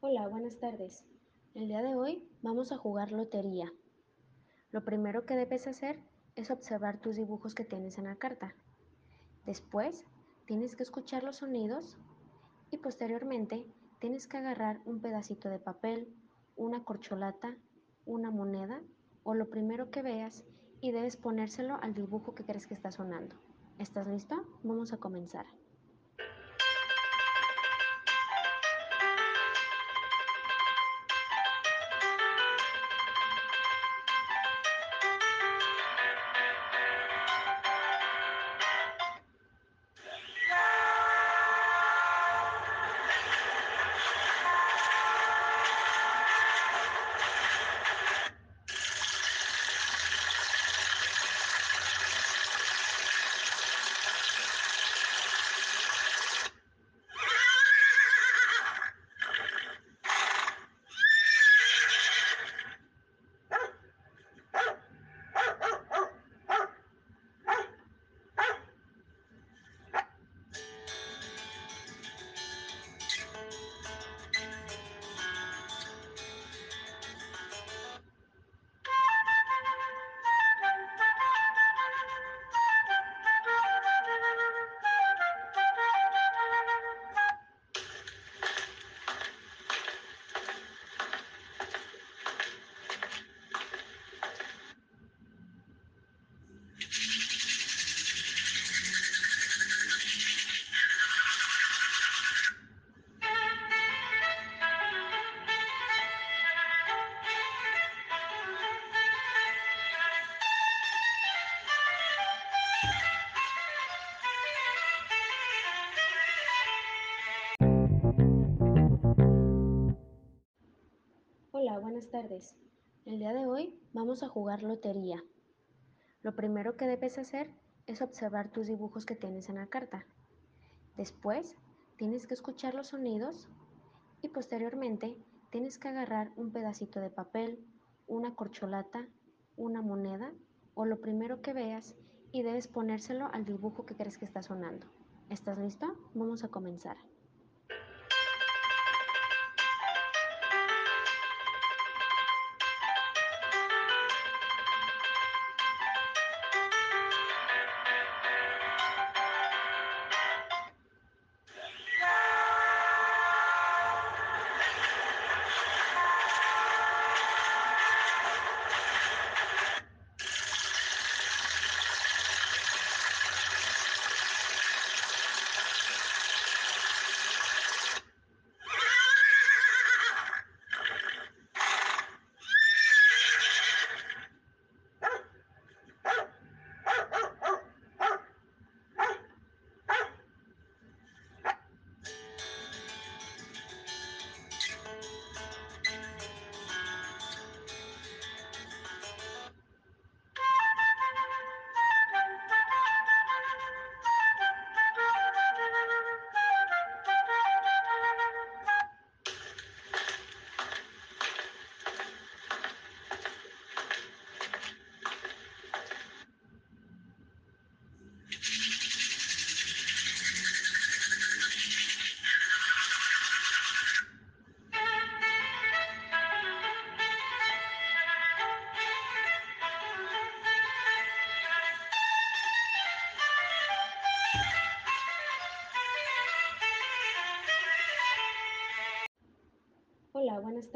Hola, buenas tardes. El día de hoy vamos a jugar lotería. Lo primero que debes hacer es observar tus dibujos que tienes en la carta. Después, tienes que escuchar los sonidos y posteriormente tienes que agarrar un pedacito de papel, una corcholata, una moneda o lo primero que veas y debes ponérselo al dibujo que crees que está sonando. ¿Estás listo? Vamos a comenzar. Buenas tardes. El día de hoy vamos a jugar lotería. Lo primero que debes hacer es observar tus dibujos que tienes en la carta. Después, tienes que escuchar los sonidos y posteriormente tienes que agarrar un pedacito de papel, una corcholata, una moneda o lo primero que veas y debes ponérselo al dibujo que crees que está sonando. ¿Estás listo? Vamos a comenzar.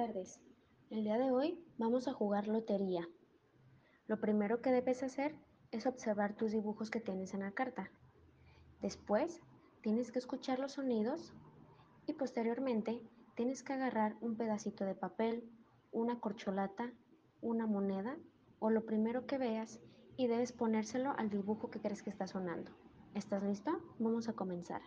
Tardes. El día de hoy vamos a jugar lotería. Lo primero que debes hacer es observar tus dibujos que tienes en la carta. Después, tienes que escuchar los sonidos y posteriormente tienes que agarrar un pedacito de papel, una corcholata, una moneda o lo primero que veas y debes ponérselo al dibujo que crees que está sonando. ¿Estás listo? Vamos a comenzar.